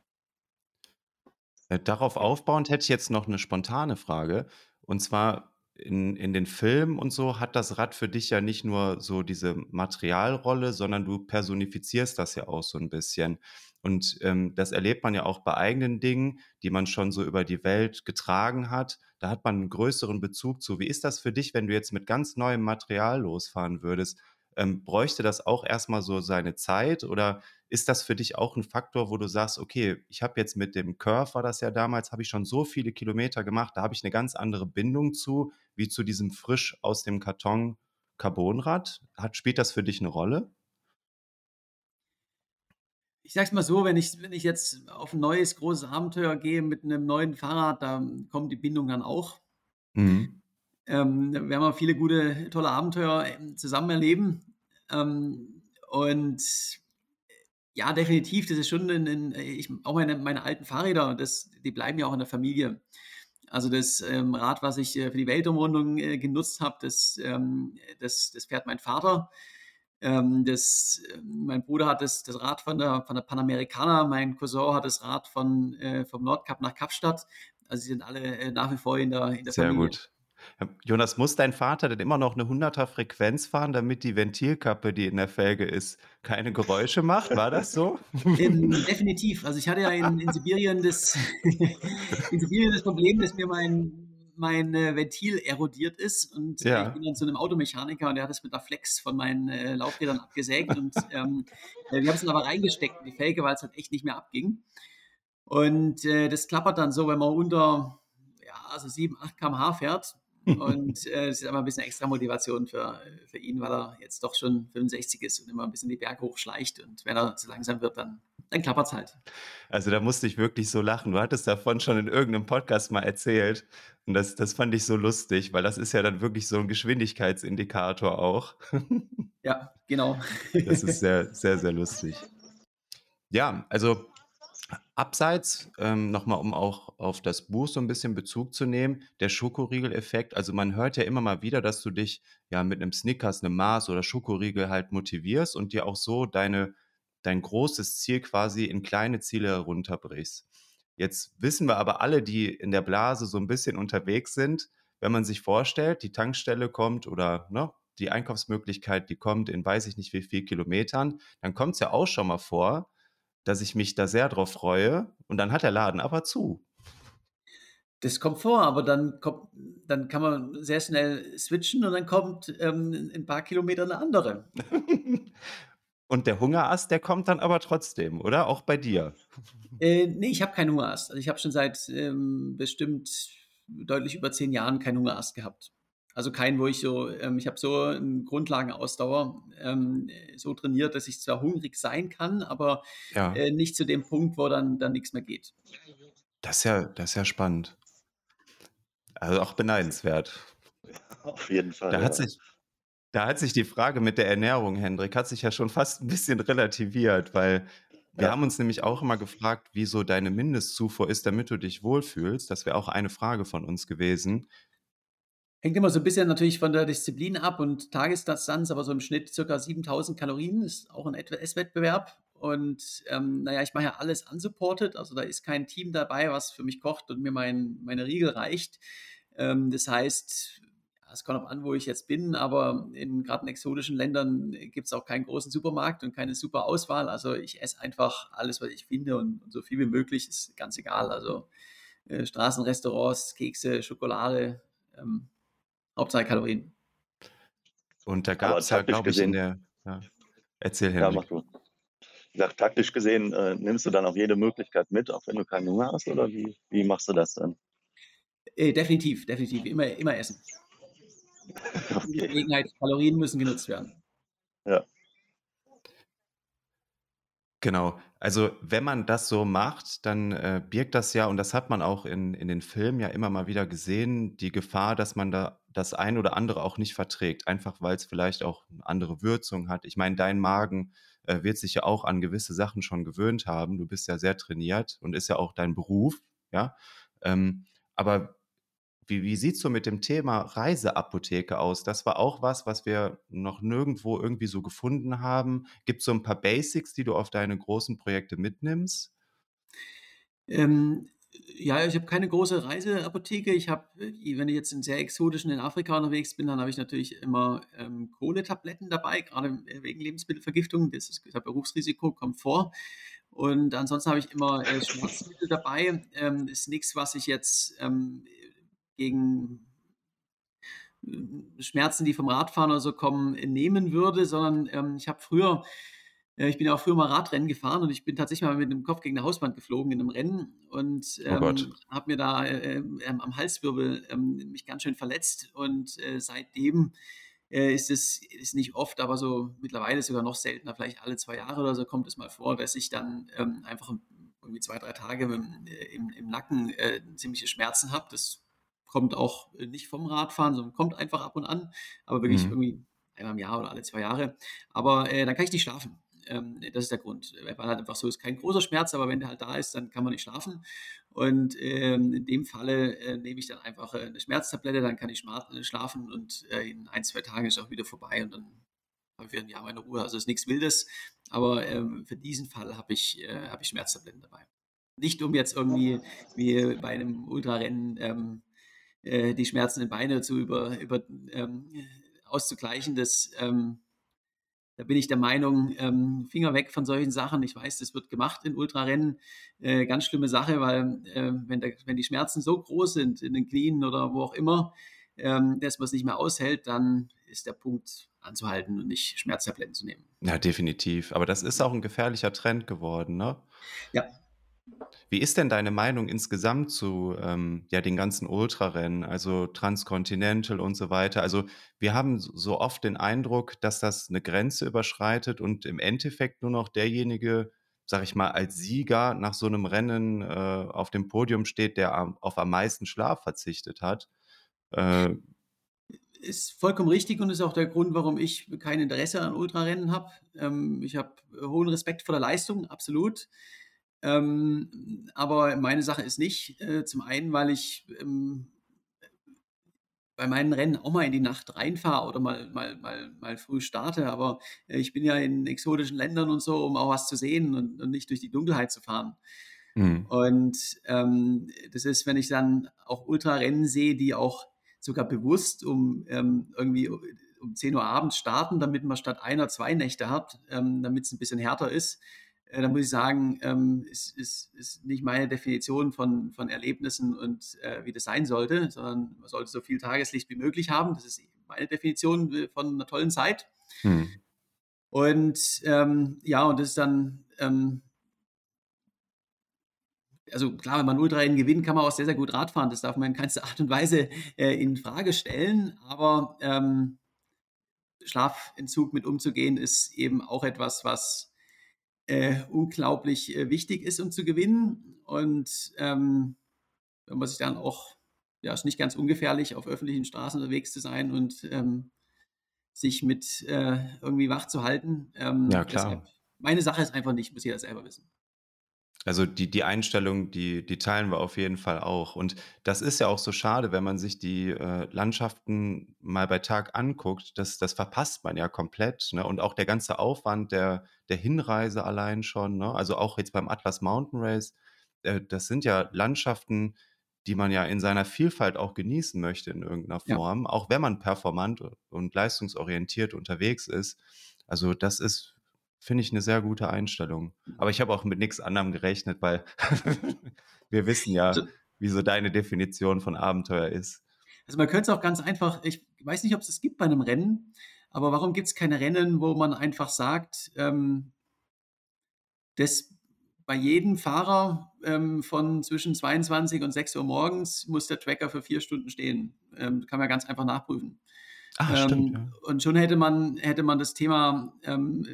Äh, Darauf aufbauend hätte ich jetzt noch eine spontane Frage. Und zwar in, in den Filmen und so hat das Rad für dich ja nicht nur so diese Materialrolle, sondern du personifizierst das ja auch so ein bisschen. Und ähm, das erlebt man ja auch bei eigenen Dingen, die man schon so über die Welt getragen hat. Da hat man einen größeren Bezug zu. Wie ist das für dich, wenn du jetzt mit ganz neuem Material losfahren würdest? Ähm, bräuchte das auch erstmal so seine Zeit oder ist das für dich auch ein Faktor, wo du sagst, okay, ich habe jetzt mit dem Curve, war das ja damals, habe ich schon so viele Kilometer gemacht, da habe ich eine ganz andere Bindung zu, wie zu diesem frisch aus dem Karton Carbonrad? Hat, spielt das für dich eine Rolle? Ich sag's mal so, wenn ich, wenn ich jetzt auf ein neues großes Abenteuer gehe mit einem neuen Fahrrad, da kommt die Bindung dann auch. Mhm. Ähm, da werden wir viele gute, tolle Abenteuer ähm, zusammen erleben. Ähm, und ja, definitiv, das ist schon ein, ein ich, auch meine, meine alten Fahrräder, das, die bleiben ja auch in der Familie. Also das ähm, Rad, was ich äh, für die Weltumrundung äh, genutzt habe, das, ähm, das, das fährt mein Vater. Ähm, das, äh, mein Bruder hat das, das Rad von der, von der Panamericana, mein Cousin hat das Rad von, äh, vom Nordkap nach Kapstadt. Also sie sind alle äh, nach wie vor in der, in der Sehr Familie. gut. Jonas, muss dein Vater denn immer noch eine 100er Frequenz fahren, damit die Ventilkappe, die in der Felge ist, keine Geräusche macht? War das so? Ähm, definitiv. Also ich hatte ja in, in Sibirien das in Sibirien das Problem, dass mir mein, mein äh, Ventil erodiert ist und äh, Ja. ich bin dann zu einem Automechaniker und der hat es mit einer Flex von meinen äh, Laufrädern abgesägt und ähm, äh, wir haben es dann aber reingesteckt in die Felge, weil es halt echt nicht mehr abging. Und äh, das klappert dann so, wenn man unter ja, also 7, 8 km/h fährt. Und äh, das ist aber ein bisschen extra Motivation für, für ihn, weil er jetzt doch schon 65 ist und immer ein bisschen die Berge hochschleicht. Und wenn er zu langsam wird, dann, dann klappert es halt. Also da musste ich wirklich so lachen. Du hattest davon schon in irgendeinem Podcast mal erzählt. Und das, das fand ich so lustig, weil das ist ja dann wirklich so ein Geschwindigkeitsindikator auch. Ja, genau. Das ist sehr, sehr, sehr lustig. Ja, also abseits, ähm, nochmal um auch auf das Buch so ein bisschen Bezug zu nehmen, der Schokoriegel-Effekt. Also man hört ja immer mal wieder, dass du dich ja mit einem Snickers, einem Mars oder Schokoriegel halt motivierst und dir auch so deine, dein großes Ziel quasi in kleine Ziele herunterbrichst. Jetzt wissen wir aber alle, die in der Blase so ein bisschen unterwegs sind, wenn man sich vorstellt, die Tankstelle kommt oder ne, die Einkaufsmöglichkeit, die kommt in weiß ich nicht wie viel Kilometern, dann kommt es ja auch schon mal vor, dass ich mich da sehr drauf freue und dann hat der Laden aber zu. Das kommt vor, aber dann, kommt, dann kann man sehr schnell switchen und dann kommt ähm, in ein paar Kilometer eine andere. Und der Hungerast, der kommt dann aber trotzdem, oder? Auch bei dir? Äh, nee, ich habe keinen Hungerast. Also ich habe schon seit ähm, bestimmt deutlich über zehn Jahren keinen Hungerast gehabt. Also keinen, wo ich so, ähm, ich habe so eine Grundlagenausdauer ähm, so trainiert, dass ich zwar hungrig sein kann, aber Ja. äh, nicht zu dem Punkt, wo dann, dann nichts mehr geht. Das ist ja, das ist ja spannend. Also auch beneidenswert. Auf jeden Fall. Da ja. hat sich, da hat sich die Frage mit der Ernährung, Hendrik, hat sich ja schon fast ein bisschen relativiert, weil wir Ja. haben uns nämlich auch immer gefragt, wieso deine Mindestzufuhr ist, damit du dich wohlfühlst. Das wäre auch eine Frage von uns gewesen. Hängt immer so ein bisschen natürlich von der Disziplin ab und Tagesdistanz, aber so im Schnitt circa 7000 Kalorien ist auch ein Esswettbewerb. Und ähm, naja, ich mache ja alles unsupported, also da ist kein Team dabei, was für mich kocht und mir mein, meine Riegel reicht. Ähm, das heißt, es kommt auch an, wo ich jetzt bin, aber in gerade in exotischen Ländern gibt es auch keinen großen Supermarkt und keine super Auswahl. Also ich esse einfach alles, was ich finde und, und so viel wie möglich ist ganz egal. Also äh, Straßenrestaurants, Kekse, Schokolade, ähm, Hauptsache Kalorien. Und da gab es ja, taktisch glaube ich, in gesehen, der. Ja. Erzähl, ja, Hendrik. mach du. Ich sag, taktisch gesehen äh, nimmst du dann auch jede Möglichkeit mit, auch wenn du keinen Hunger hast, oder wie, wie machst du das dann? Äh, definitiv, definitiv. Immer, immer essen. Die Okay. Gelegenheit, Kalorien müssen genutzt werden. Ja. Genau. Also wenn man das so macht, dann äh, birgt das ja, und das hat man auch in, in den Filmen ja immer mal wieder gesehen, die Gefahr, dass man da das ein oder andere auch nicht verträgt, einfach weil es vielleicht auch eine andere Würzung hat. Ich meine, dein Magen äh, wird sich ja auch an gewisse Sachen schon gewöhnt haben. Du bist ja sehr trainiert und ist ja auch dein Beruf, ja. Ähm, aber wie, wie sieht so mit dem Thema Reiseapotheke aus? Das war auch was, was wir noch nirgendwo irgendwie so gefunden haben. Gibt es so ein paar Basics, die du auf deine großen Projekte mitnimmst? Ähm, ja, ich habe keine große Reiseapotheke. Ich habe, wenn ich jetzt in sehr exotischen in Afrika unterwegs bin, dann habe ich natürlich immer ähm, Kohletabletten dabei, gerade wegen Lebensmittelvergiftung. Das ist das Berufsrisiko, kommt vor. Und ansonsten habe ich immer äh, Schmerzmittel dabei. Ähm, ist nichts, was ich jetzt ähm, gegen äh, Schmerzen, die vom Radfahren oder so kommen, nehmen würde, sondern ähm, ich habe früher, äh, ich bin ja auch früher mal Radrennen gefahren und ich bin tatsächlich mal mit dem Kopf gegen eine Hauswand geflogen in einem Rennen und Oh ähm, habe mir da äh, ähm, am Halswirbel ähm, mich ganz schön verletzt und äh, seitdem äh, ist es ist nicht oft, aber so mittlerweile sogar noch seltener, vielleicht alle zwei Jahre oder so kommt es mal vor, dass ich dann ähm, einfach irgendwie zwei, drei Tage mit, äh, im, im Nacken äh, ziemliche Schmerzen habe. Das kommt auch äh, nicht vom Radfahren, sondern kommt einfach ab und an, aber wirklich Mhm. irgendwie einmal im Jahr oder alle zwei Jahre. Aber äh, dann kann ich nicht schlafen. Ähm, das ist der Grund. Weil halt einfach so ist kein großer Schmerz, aber wenn der halt da ist, dann kann man nicht schlafen. Und ähm, in dem Falle äh, nehme ich dann einfach äh, eine Schmerztablette, dann kann ich äh, schlafen und äh, in ein, zwei Tagen ist auch wieder vorbei und dann habe ich wieder ein Jahr meine Ruhe. Also ist nichts Wildes, aber ähm, für diesen Fall habe ich, äh, habe ich Schmerztabletten dabei. Nicht um jetzt irgendwie wie bei einem Ultrarennen ähm, äh, die Schmerzen in Beine zu über, über ähm, auszugleichen. Das, ähm, da bin ich der Meinung, ähm, Finger weg von solchen Sachen. Ich weiß, das wird gemacht in Ultrarennen. Äh, ganz schlimme Sache, weil äh, wenn, der, wenn die Schmerzen so groß sind in den Knien oder wo auch immer, ähm, dass man es nicht mehr aushält, dann ist der Punkt anzuhalten und nicht Schmerztabletten zu nehmen. Ja, definitiv. Aber das ist auch ein gefährlicher Trend geworden, ne? Ja. Wie ist denn deine Meinung insgesamt zu ähm, ja, den ganzen Ultrarennen, also Transcontinental und so weiter? Also wir haben so- oft den Eindruck, dass das eine Grenze überschreitet und im Endeffekt nur noch derjenige, sag ich mal, als Sieger nach so einem Rennen äh, auf dem Podium steht, der am, auf am meisten Schlaf verzichtet hat. Äh, ist vollkommen richtig und ist auch der Grund, warum ich kein Interesse an Ultrarennen habe. Ähm, ich habe hohen Respekt vor der Leistung, absolut. Ähm, aber meine Sache ist nicht. Äh, zum einen, weil ich ähm, bei meinen Rennen auch mal in die Nacht reinfahre oder mal, mal, mal, mal früh starte. Aber äh, ich bin ja in exotischen Ländern und so, um auch was zu sehen und, und nicht durch die Dunkelheit zu fahren. mh. Und ähm, das ist, wenn ich dann auch Ultrarennen sehe, die auch sogar bewusst um ähm, irgendwie um 10 Uhr abends starten, damit man statt einer zwei Nächte hat, ähm, damit es ein bisschen härter ist, äh, dann muss ich sagen, ähm, ist, ist, ist nicht meine Definition von, von Erlebnissen und äh, wie das sein sollte, sondern man sollte so viel Tageslicht wie möglich haben. Das ist meine Definition äh, von einer tollen Zeit. Hm. Und ähm, ja, und das ist dann, ähm, also klar, wenn man Ultrarennen gewinnt, kann man auch sehr, sehr gut Radfahren. Das darf man in keinster Art und Weise äh, in Frage stellen. Aber ähm, Schlafentzug mit umzugehen, ist eben auch etwas, was äh, unglaublich äh, wichtig ist, um zu gewinnen. Und ähm, wenn man sich dann auch, ja, ist nicht ganz ungefährlich, auf öffentlichen Straßen unterwegs zu sein und ähm, sich mit äh, irgendwie wach zu halten. Ähm, ja, klar. Deshalb, meine Sache ist einfach nicht, muss jeder selber wissen. Also die, die Einstellung, die, die teilen wir auf jeden Fall auch. Und das ist ja auch so schade, wenn man sich die äh, Landschaften mal bei Tag anguckt. Das, das verpasst man ja komplett. Ne? Und auch der ganze Aufwand der, der Hinreise allein schon. Ne? Also auch jetzt beim Atlas Mountain Race. Äh, das sind ja Landschaften, die man ja in seiner Vielfalt auch genießen möchte in irgendeiner Form. Ja. Auch wenn man performant und leistungsorientiert unterwegs ist. Also das ist finde ich eine sehr gute Einstellung. Aber ich habe auch mit nichts anderem gerechnet, weil wir wissen ja, wie so deine Definition von Abenteuer ist. Also man könnte es auch ganz einfach, ich weiß nicht, ob es das gibt bei einem Rennen, aber warum gibt es keine Rennen, wo man einfach sagt, ähm, dass bei jedem Fahrer ähm, von zwischen 22 und 6 Uhr morgens muss der Tracker für vier Stunden stehen. Ähm, kann man ganz einfach nachprüfen. Ach, ähm, stimmt, ja. Und schon hätte man, hätte man das Thema ähm,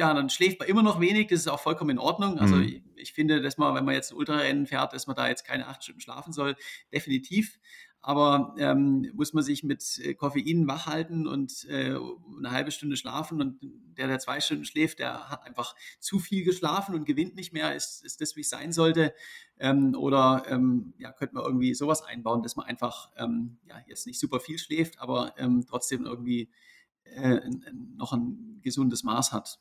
ja, dann schläft man immer noch wenig, das ist auch vollkommen in Ordnung. Also mhm. ich, ich, finde, dass man, wenn man jetzt ein Ultrarennen fährt, dass man da jetzt keine acht Stunden schlafen soll, definitiv. Aber ähm, muss man sich mit äh, Koffein wach halten und äh, eine halbe Stunde schlafen und der, der zwei Stunden schläft, der hat einfach zu viel geschlafen und gewinnt nicht mehr, ist, ist das, wie es sein sollte. Ähm, oder ähm, ja, könnte man irgendwie sowas einbauen, dass man einfach ähm, ja, jetzt nicht super viel schläft, aber ähm, trotzdem irgendwie äh, noch ein gesundes Maß hat.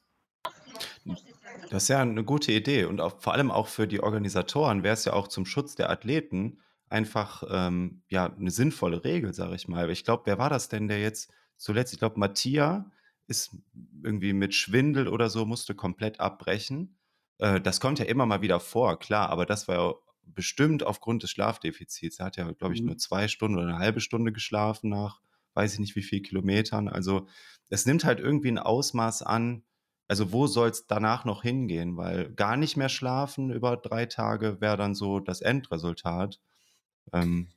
Das ist ja eine gute Idee und auch, vor allem auch für die Organisatoren wäre es ja auch zum Schutz der Athleten einfach ähm, ja eine sinnvolle Regel, sage ich mal. Ich glaube, wer war das denn, der jetzt zuletzt? Ich glaube, Mattia ist irgendwie mit Schwindel oder so musste komplett abbrechen. Äh, das kommt ja immer mal wieder vor, klar, aber das war ja bestimmt aufgrund des Schlafdefizits. Er hat ja, glaube ich, nur mhm. zwei Stunden oder eine halbe Stunde geschlafen nach, weiß ich nicht wie viel Kilometern. Also es nimmt halt irgendwie ein Ausmaß an, also wo soll es danach noch hingehen? Weil gar nicht mehr schlafen über drei Tage wäre dann so das Endresultat. Ähm,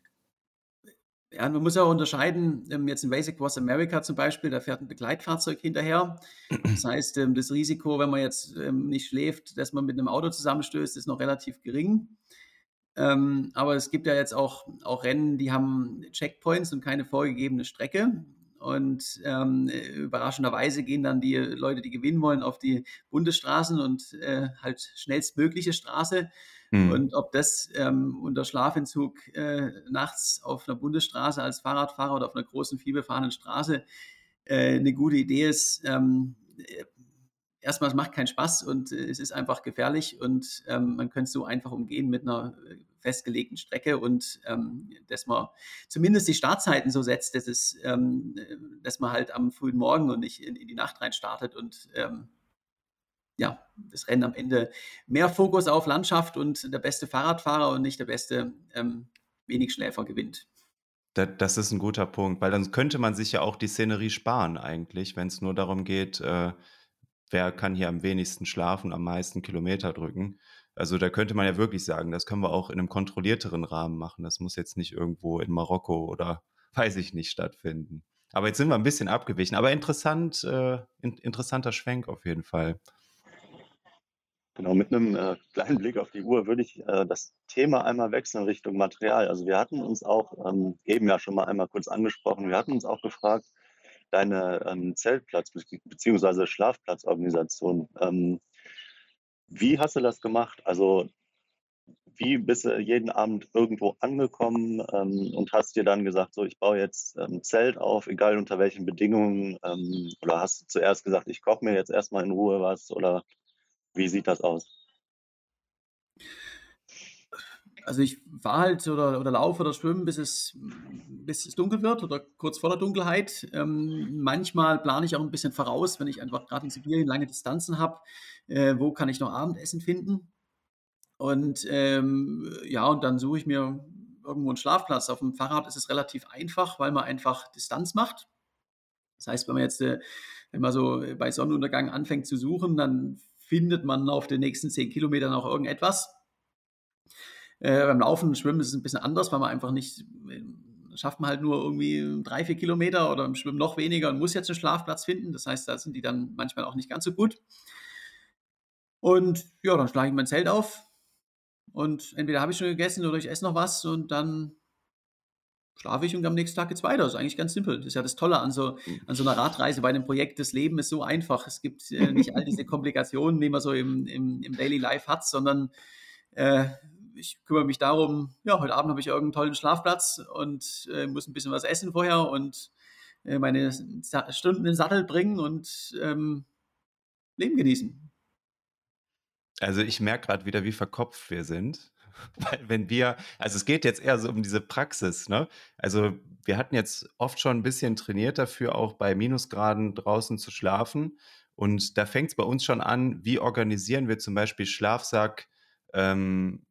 ja, man muss ja auch unterscheiden, ähm, jetzt in Basic Cross America zum Beispiel, da fährt ein Begleitfahrzeug hinterher. Das heißt, ähm, das Risiko, wenn man jetzt ähm, nicht schläft, dass man mit einem Auto zusammenstößt, ist noch relativ gering. aber es gibt ja jetzt auch, auch Rennen, die haben Checkpoints und keine vorgegebene Strecke. Und ähm, überraschenderweise gehen dann die Leute, die gewinnen wollen, auf die Bundesstraßen und äh, halt schnellstmögliche Straße. Mhm. Und ob das ähm, unter Schlafentzug äh, nachts auf einer Bundesstraße als Fahrradfahrer oder auf einer großen, vielbefahrenen Straße äh, eine gute Idee ist, ähm, erstmal, es macht keinen Spaß und äh, es ist einfach gefährlich und ähm, man könnte es so einfach umgehen mit einer äh, festgelegten Strecke und ähm, dass man zumindest die Startzeiten so setzt, dass, es, ähm, dass man halt am frühen Morgen und nicht in, in die Nacht rein startet und ähm, ja, das Rennen am Ende mehr Fokus auf Landschaft und der beste Fahrradfahrer und nicht der beste ähm, Wenigschläfer gewinnt. Das ist ein guter Punkt, weil dann könnte man sich ja auch die Szenerie sparen eigentlich, wenn es nur darum geht, äh, wer kann hier am wenigsten schlafen, am meisten Kilometer drücken. Also da könnte man ja wirklich sagen, das können wir auch in einem kontrollierteren Rahmen machen. Das muss jetzt nicht irgendwo in Marokko oder weiß ich nicht stattfinden. Aber jetzt sind wir ein bisschen abgewichen. Aber interessant, äh, in, interessanter Schwenk auf jeden Fall. Genau, mit einem äh, kleinen Blick auf die Uhr würde ich äh, das Thema einmal wechseln Richtung Material. Also wir hatten uns auch ähm, eben ja schon mal einmal kurz angesprochen, wir hatten uns auch gefragt, deine ähm, Zeltplatz- bzw. Schlafplatzorganisation. Ähm, wie hast du das gemacht? Also wie bist du jeden Abend irgendwo angekommen ähm, und hast dir dann gesagt, so ich baue jetzt ein ähm, Zelt auf, egal unter welchen Bedingungen? Ähm, oder hast du zuerst gesagt, ich koche mir jetzt erstmal in Ruhe was? Oder wie sieht das aus? Also ich fahre halt oder, oder laufe oder schwimme, bis es, bis es dunkel wird oder kurz vor der Dunkelheit. Ähm, manchmal plane ich auch ein bisschen voraus, wenn ich einfach gerade in Sibirien lange Distanzen habe, äh, wo kann ich noch Abendessen finden. Und ähm, ja, und dann suche ich mir irgendwo einen Schlafplatz. Auf dem Fahrrad ist es relativ einfach, weil man einfach Distanz macht. Das heißt, wenn man jetzt, äh, wenn man so bei Sonnenuntergang anfängt zu suchen, dann findet man auf den nächsten zehn Kilometern auch irgendetwas. Äh, beim Laufen und Schwimmen ist es ein bisschen anders, weil man einfach nicht, äh, schafft man halt nur irgendwie drei, vier Kilometer oder im Schwimmen noch weniger und muss jetzt einen Schlafplatz finden. Das heißt, da sind die dann manchmal auch nicht ganz so gut. Und ja, dann schlage ich mein Zelt auf und entweder habe ich schon gegessen oder ich esse noch was und dann schlafe ich und am nächsten Tag geht es weiter. Das ist eigentlich ganz simpel. Das ist ja das Tolle an so, an so einer Radreise bei einem Projekt. Das Leben ist so einfach. Es gibt äh, nicht all diese Komplikationen, die man so im, im, im Daily Life hat, sondern äh, ich kümmere mich darum, ja, heute Abend habe ich irgendeinen tollen Schlafplatz und äh, muss ein bisschen was essen vorher und äh, meine Stunden in den Sattel bringen und ähm, Leben genießen. Also ich merke gerade wieder, wie verkopft wir sind. Weil wenn wir, also es geht jetzt eher so um diese Praxis, ne? Also wir hatten jetzt oft schon ein bisschen trainiert dafür, auch bei Minusgraden draußen zu schlafen. Und da fängt es bei uns schon an, wie organisieren wir zum Beispiel Schlafsack, ähm,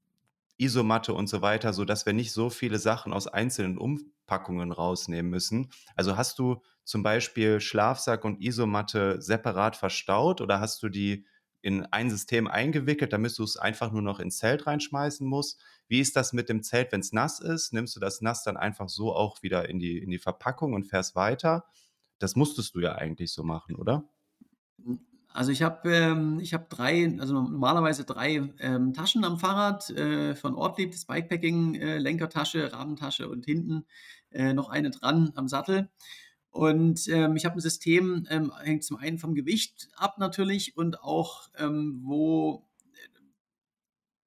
Isomatte und so weiter, sodass wir nicht so viele Sachen aus einzelnen Umpackungen rausnehmen müssen. Also hast du zum Beispiel Schlafsack und Isomatte separat verstaut oder hast du die in ein System eingewickelt, damit du es einfach nur noch ins Zelt reinschmeißen musst. Wie ist das mit dem Zelt, wenn es nass ist? Nimmst du das nass dann einfach so auch wieder in die, in die Verpackung und fährst weiter? Das musstest du ja eigentlich so machen, oder? Also ich habe ähm, hab drei, also normalerweise drei ähm, Taschen am Fahrrad äh, von Ortlieb, das Bikepacking, äh, Lenkertasche, Rahmentasche und hinten äh, noch eine dran am Sattel. Und ähm, ich habe ein System, ähm, hängt zum einen vom Gewicht ab natürlich und auch ähm, wo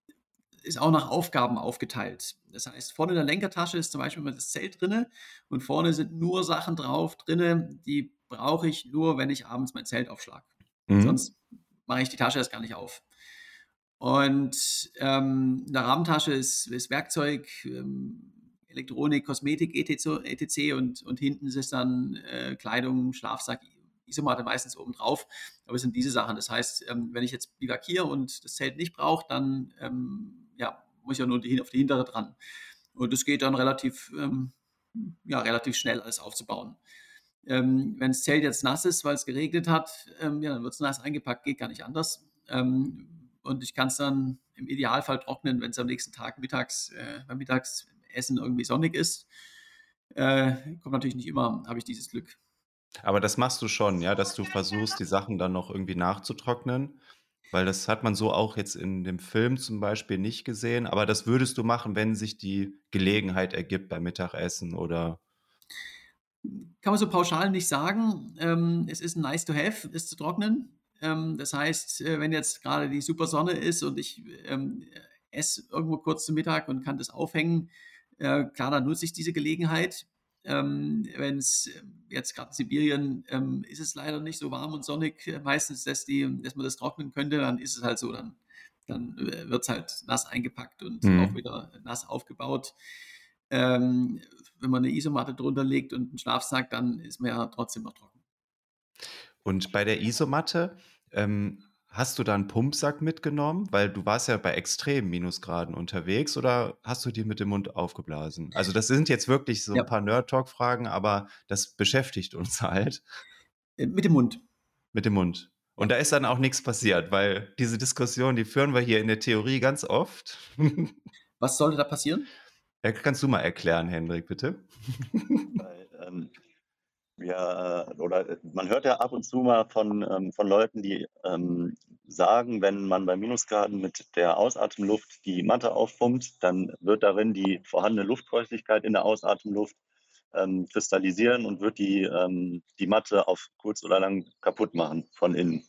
äh, ist auch nach Aufgaben aufgeteilt. Das heißt, vorne in der Lenkertasche ist zum Beispiel immer das Zelt drinne und vorne sind nur Sachen drauf drinne, die brauche ich nur, wenn ich abends mein Zelt aufschlage. Mhm. Sonst mache ich die Tasche erst gar nicht auf. Und ähm, der Rahmentasche ist, ist Werkzeug, ähm, Elektronik, Kosmetik, etc. etc. Und, und hinten ist es dann äh, Kleidung, Schlafsack, Isomatte meistens oben drauf. Aber es sind diese Sachen. Das heißt, ähm, wenn ich jetzt bivakiere und das Zelt nicht brauche, dann ähm, ja, muss ich ja nur die, auf die hintere dran. Und das geht dann relativ, ähm, ja, relativ schnell alles aufzubauen. Ähm, wenn das Zelt jetzt nass ist, weil es geregnet hat, ähm, ja, dann wird es nass eingepackt, geht gar nicht anders. Ähm, und ich kann es dann im Idealfall trocknen, wenn es am nächsten Tag mittags, äh, beim Mittags Essen irgendwie sonnig ist. Äh, kommt natürlich nicht immer, habe ich dieses Glück. Aber das machst du schon, ja, dass du versuchst, die Sachen dann noch irgendwie nachzutrocknen. Weil das hat man so auch jetzt in dem Film zum Beispiel nicht gesehen. Aber das würdest du machen, wenn sich die Gelegenheit ergibt beim Mittagessen oder. Kann man so pauschal nicht sagen. Ähm, es ist ein nice to have, es zu trocknen. Ähm, das heißt, äh, wenn jetzt gerade die super Sonne ist und ich ähm, esse irgendwo kurz zu Mittag und kann das aufhängen, äh, klar, dann nutze ich diese Gelegenheit. Ähm, Wenn es äh, jetzt gerade in Sibirien ähm, ist es leider nicht so warm und sonnig, äh, meistens, dass, die, dass man das trocknen könnte, dann ist es halt so, dann, dann wird es halt nass eingepackt und mhm. auch wieder nass aufgebaut. Ähm, wenn man eine Isomatte drunter legt und einen Schlafsack, dann ist man ja trotzdem noch trocken. Und bei der Isomatte, ähm, Hast du da einen Pumpsack mitgenommen? Weil du warst ja bei extremen Minusgraden unterwegs oder hast du dir mit dem Mund aufgeblasen? Also das sind jetzt wirklich so ja. ein paar Nerd-Talk-Fragen, aber das beschäftigt uns halt. Äh, mit dem Mund. Mit dem Mund. Und da ist dann auch nichts passiert, weil diese Diskussion, die führen wir hier in der Theorie ganz oft. Was sollte da passieren? Ja, kannst du mal erklären, Hendrik, bitte? Weil, ähm, ja, oder äh, man hört ja ab und zu mal von, ähm, von Leuten, die ähm, sagen, wenn man bei Minusgraden mit der Ausatemluft die Matte aufpumpt, dann wird darin die vorhandene Luftfeuchtigkeit in der Ausatemluft ähm, kristallisieren und wird die, ähm, die Matte auf kurz oder lang kaputt machen von innen.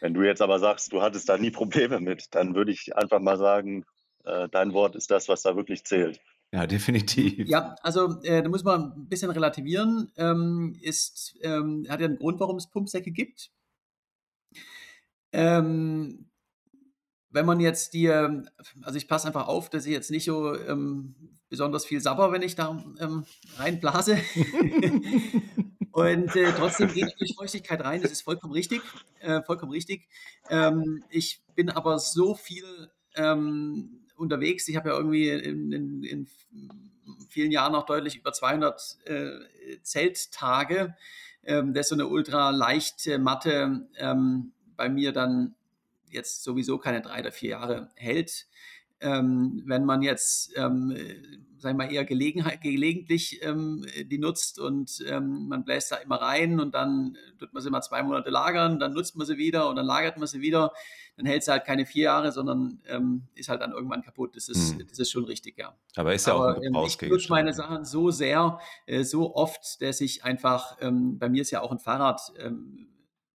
Wenn du jetzt aber sagst, du hattest da nie Probleme mit, dann würde ich einfach mal sagen, äh, dein Wort ist das, was da wirklich zählt. Ja, definitiv. Ja, also äh, da muss man ein bisschen relativieren. Ähm, ist, ähm, hat ja einen Grund, warum es Pumpsäcke gibt. Ähm, wenn man jetzt die, ähm, also ich passe einfach auf, dass ich jetzt nicht so ähm, besonders viel sabber, wenn ich da ähm, reinblase. Und äh, trotzdem geht natürlich Feuchtigkeit rein, das ist vollkommen richtig. Äh, vollkommen richtig. Ähm, ich bin aber so viel ähm, unterwegs. Ich habe ja irgendwie in, in, in vielen Jahren auch deutlich über 200 äh, Zelttage, ähm, dass so eine ultra leichte Matte ähm, bei mir dann jetzt sowieso keine drei oder vier Jahre hält. Ähm, wenn man jetzt, ähm, sagen wir mal, eher gelegentlich ähm, die nutzt und ähm, man bläst da immer rein und dann tut man sie mal zwei Monate lagern, dann nutzt man sie wieder und dann lagert man sie wieder, dann hält sie halt keine vier Jahre, sondern ähm, ist halt dann irgendwann kaputt. Das ist, hm. das ist schon richtig, ja. Aber ist ja auch ein ähm, Ich nutze meine Sachen so sehr, äh, so oft, dass ich einfach, ähm, bei mir ist ja auch ein Fahrrad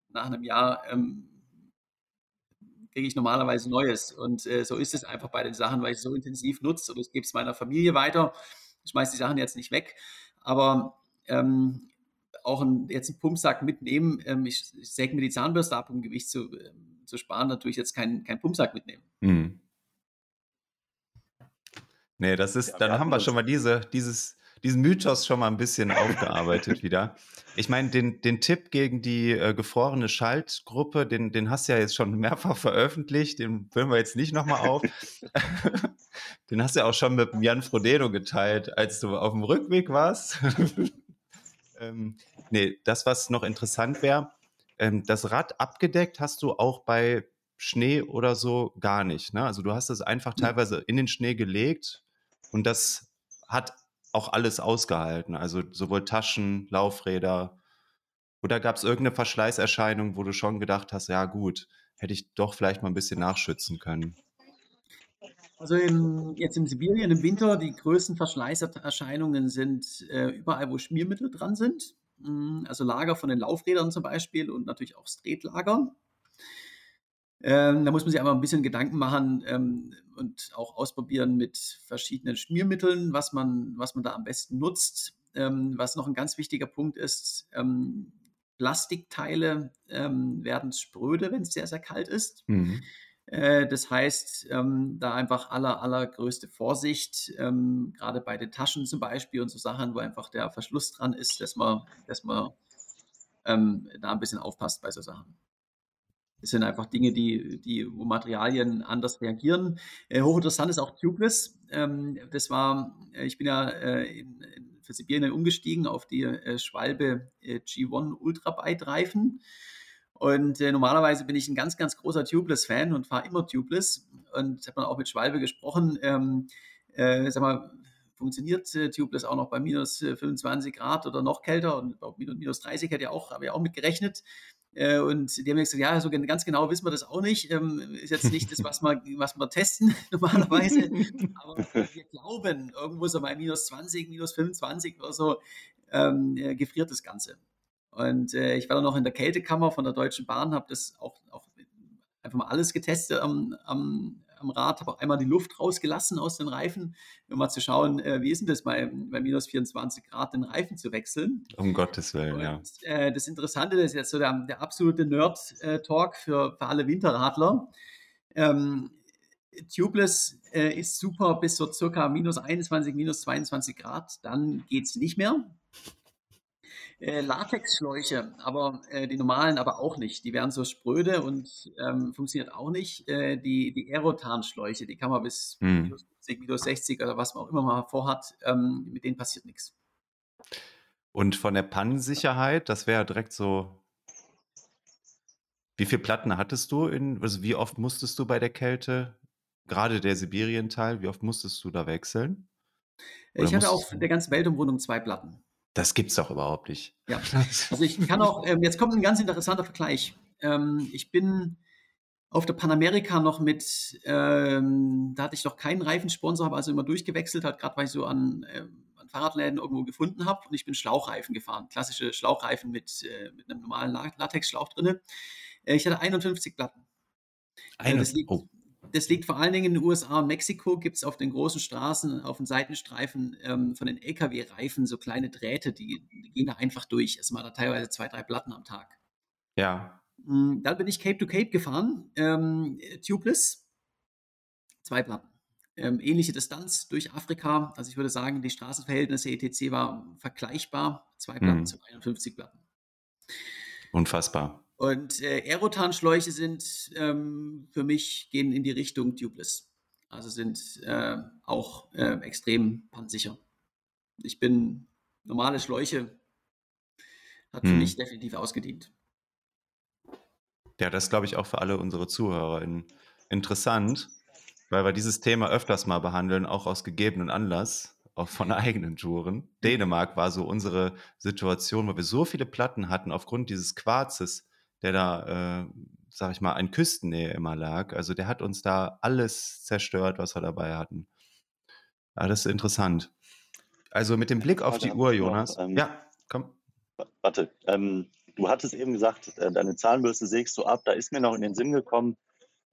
nach einem Jahr kriege ich normalerweise Neues. Und äh, so ist es einfach bei den Sachen, weil ich es so intensiv nutze und ich gebe es meiner Familie weiter. Ich schmeiße die Sachen jetzt nicht weg. Aber ähm, auch ein, jetzt einen Pumpsack mitnehmen, ähm, ich, ich säge mir die Zahnbürste ab, um Gewicht zu, ähm, zu sparen, natürlich jetzt keinen kein Pumpsack mitnehmen. Hm. Nee, das ist, ja, dann haben wir schon mal diese, dieses diesen Mythos schon mal ein bisschen aufgearbeitet wieder. Ich meine, den, den Tipp gegen die äh, gefrorene Schaltgruppe, den, den hast du ja jetzt schon mehrfach veröffentlicht, den führen wir jetzt nicht nochmal auf. den hast du ja auch schon mit Jan Frodeno geteilt, als du auf dem Rückweg warst. ähm, nee, das, was noch interessant wäre, ähm, das Rad abgedeckt hast du auch bei Schnee oder so gar nicht. Ne? Also du hast es einfach teilweise in den Schnee gelegt und das hat auch alles ausgehalten. Also sowohl Taschen, Laufräder. Oder gab es irgendeine Verschleißerscheinung, wo du schon gedacht hast, ja gut, hätte ich doch vielleicht mal ein bisschen nachschützen können? Also im, jetzt in Sibirien im Winter, die größten Verschleißerscheinungen sind äh, überall, wo Schmiermittel dran sind. Mm, also Lager von den Laufrädern zum Beispiel und natürlich auch Streetlager. Ähm, da muss man sich einfach ein bisschen Gedanken machen ähm, und auch ausprobieren mit verschiedenen Schmiermitteln, was man, was man da am besten nutzt. Ähm, was noch ein ganz wichtiger Punkt ist, ähm, Plastikteile ähm, werden spröde, wenn es sehr, sehr kalt ist. Mhm. Äh, das heißt, ähm, da einfach aller, allergrößte Vorsicht, gerade bei den Taschen zum Beispiel und so Sachen, wo einfach der Verschluss dran ist, dass man, dass man da ein bisschen aufpasst bei so Sachen. Das sind einfach Dinge, die, die, wo Materialien anders reagieren. Äh, hochinteressant ist auch Tubeless. Ähm, das war, äh, ich bin ja äh, in, in, für Sibirien umgestiegen auf die äh, Schwalbe äh, G1 Ultrabyte Reifen. Und äh, normalerweise bin ich ein ganz, ganz großer Tubeless-Fan und fahre immer Tubeless. Und habe dann auch mit Schwalbe gesprochen. Ähm, sag mal, funktioniert Tubeless auch noch bei minus 25 Grad oder noch kälter und bei minus 30 hätte ich auch, habe ich auch mit gerechnet. Äh, und die haben gesagt, ja, so ganz genau wissen wir das auch nicht. Ähm, ist jetzt nicht das, was wir, was wir testen normalerweise. Aber wir glauben, irgendwo so bei minus 20, minus 25 oder so, ähm, äh, gefriert das Ganze. Und äh, ich war dann noch in der Kältekammer von der Deutschen Bahn, habe das auch, auch einfach mal alles getestet am, am, am Rad, habe auch einmal die Luft rausgelassen aus den Reifen, um mal zu schauen, äh, wie ist denn das bei, bei minus 24 Grad den Reifen zu wechseln. Um Gottes Willen, Und, ja. Äh, das Interessante das ist jetzt so der, der absolute Nerd-Talk für, für alle Winterradler. Ähm, Tubeless äh, ist super bis so circa minus 21, minus 22 Grad, dann geht es nicht mehr. Äh, Latexschläuche, aber äh, die normalen aber auch nicht. Die werden so spröde und ähm, funktioniert auch nicht. Äh, die die Aerotan-Schläuche, die kann man bis hm. minus 50, minus 60 oder was man auch immer mal vorhat, ähm, mit denen passiert nichts. Und von der Pannensicherheit, das wäre direkt so. Wie viele Platten hattest du? In, also wie oft musstest du bei der Kälte, gerade der Sibirien-Teil, wie oft musstest du da wechseln? Oder ich hatte auf der ganzen Weltumrundung zwei Platten. Das gibt's doch überhaupt nicht. Ja, also ich kann auch, ähm, jetzt kommt ein ganz interessanter Vergleich. Ähm, ich bin auf der Panamerika noch mit, ähm, da hatte ich noch keinen Reifensponsor, habe also immer durchgewechselt, halt gerade weil ich so an, äh, an Fahrradläden irgendwo gefunden habe und ich bin Schlauchreifen gefahren, klassische Schlauchreifen mit, äh, mit einem normalen Latexschlauch drin. Äh, ich hatte 51 Platten. Äh, Eine, das liegt, oh. Das liegt vor allen Dingen in den USA und Mexiko, gibt es auf den großen Straßen, auf den Seitenstreifen ähm, von den Lkw-Reifen so kleine Drähte, die, die, gehen da einfach durch. Es waren da teilweise zwei, drei Platten am Tag. Ja. Mm, dann bin ich Cape to Cape gefahren, ähm, tubeless, zwei Platten. Ähm, ähnliche Distanz durch Afrika. Also ich würde sagen, die Straßenverhältnisse ETC war vergleichbar. Zwei Platten mhm. zu 51 Platten. Unfassbar. Und äh, Aerotan-Schläuche sind ähm, für mich, gehen in die Richtung tubeless. Also sind äh, auch äh, extrem pannsicher. ich bin normale Schläuche, hat für Hm. mich definitiv ausgedient. Ja, das glaube ich auch für alle unsere Zuhörer in, interessant, weil wir dieses Thema öfters mal behandeln, auch aus gegebenen Anlass, auch von eigenen Touren. Dänemark war so unsere Situation, wo wir so viele Platten hatten aufgrund dieses Quarzes, der da, äh, sag ich mal, in Küstennähe immer lag. Also der hat uns da alles zerstört, was wir dabei hatten. Ja, das ist interessant. Also mit dem Blick auf die Uhr, ich noch, Jonas. ähm, Ja, komm. Warte, ähm, du hattest eben gesagt, äh, deine Zahnbürste sägst du ab. Da ist mir noch in den Sinn gekommen,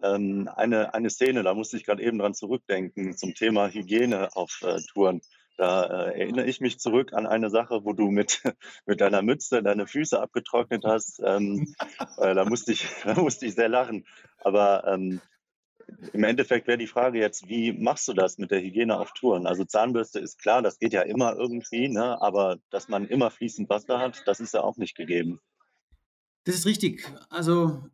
ähm, eine, eine Szene, da musste ich gerade eben dran zurückdenken, zum Thema Hygiene auf äh, Touren. Da äh, erinnere ich mich zurück an eine Sache, wo du mit, mit deiner Mütze deine Füße abgetrocknet hast. Ähm, äh, da, musste ich, da musste ich sehr lachen. Aber ähm, im Endeffekt wäre die Frage jetzt, wie machst du das mit der Hygiene auf Touren? Also Zahnbürste ist klar, das geht ja immer irgendwie, ne? aber dass man immer fließend Wasser hat, das ist ja auch nicht gegeben. Das ist richtig. Also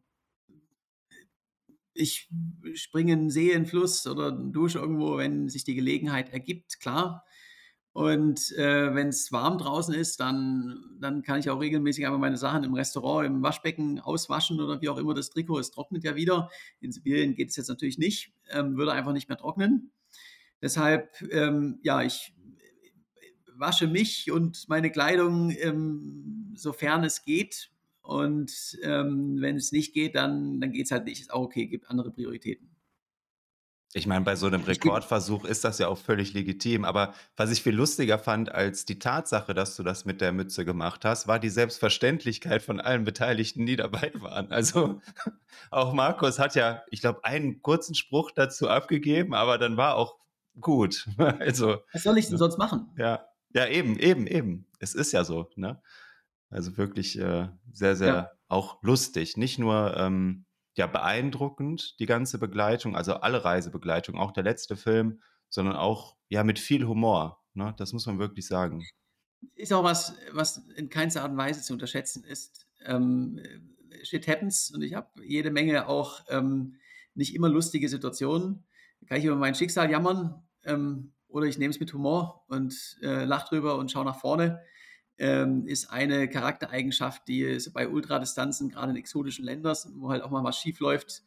ich springe in See, in Fluss oder dusche irgendwo, wenn sich die Gelegenheit ergibt, klar. Und äh, wenn es warm draußen ist, dann, dann kann ich auch regelmäßig einfach meine Sachen im Restaurant, im Waschbecken auswaschen oder wie auch immer das Trikot. Es trocknet ja wieder. In Sibirien geht es jetzt natürlich nicht, ähm, würde einfach nicht mehr trocknen. Deshalb, ähm, ja, ich wasche mich und meine Kleidung, ähm, sofern es geht. Und ähm, wenn es nicht geht, dann, dann geht es halt nicht. Ist auch okay, gibt andere Prioritäten. Ich meine, bei so einem Rekordversuch ist das ja auch völlig legitim. Aber was ich viel lustiger fand als die Tatsache, dass du das mit der Mütze gemacht hast, war die Selbstverständlichkeit von allen Beteiligten, die dabei waren. Also auch Markus hat ja, ich glaube, einen kurzen Spruch dazu abgegeben, aber dann war auch gut. Also Was soll ich denn sonst machen? ja, ja, eben, eben, eben. Es ist ja so, ne? Also wirklich äh, sehr, sehr Ja. auch lustig. Nicht nur ähm, ja beeindruckend, die ganze Begleitung, also alle Reisebegleitung, auch der letzte Film, sondern auch ja mit viel Humor. Ne? Das muss man wirklich sagen. Ist auch was, was in keinster Art und Weise zu unterschätzen ist. Ähm, shit happens und ich habe jede Menge auch ähm, nicht immer lustige Situationen. Kann ich über mein Schicksal jammern ähm, oder ich nehme es mit Humor und äh, lach drüber und schaue nach vorne. Ähm, ist eine Charaktereigenschaft, die bei Ultradistanzen, gerade in exotischen Ländern, wo halt auch mal was schief läuft,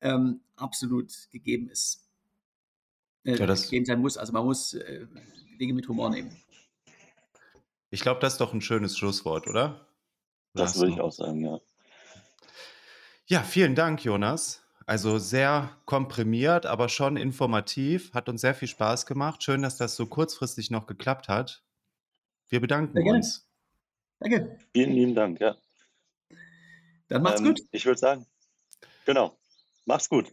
ähm, absolut gegeben ist. Äh, Ja, das- gegeben sein muss. Also man muss äh, Dinge mit Humor nehmen. Ich glaube, das ist doch ein schönes Schlusswort, oder? Das würde ich auch sagen, ja. Ja, vielen Dank, Jonas. Also sehr komprimiert, aber schon informativ. Hat uns sehr viel Spaß gemacht. Schön, dass das so kurzfristig noch geklappt hat. Wir bedanken Sehr gerne. uns. Danke. Vielen lieben Dank, ja. Dann macht's Ähm, gut. Ich würde sagen, genau, mach's gut.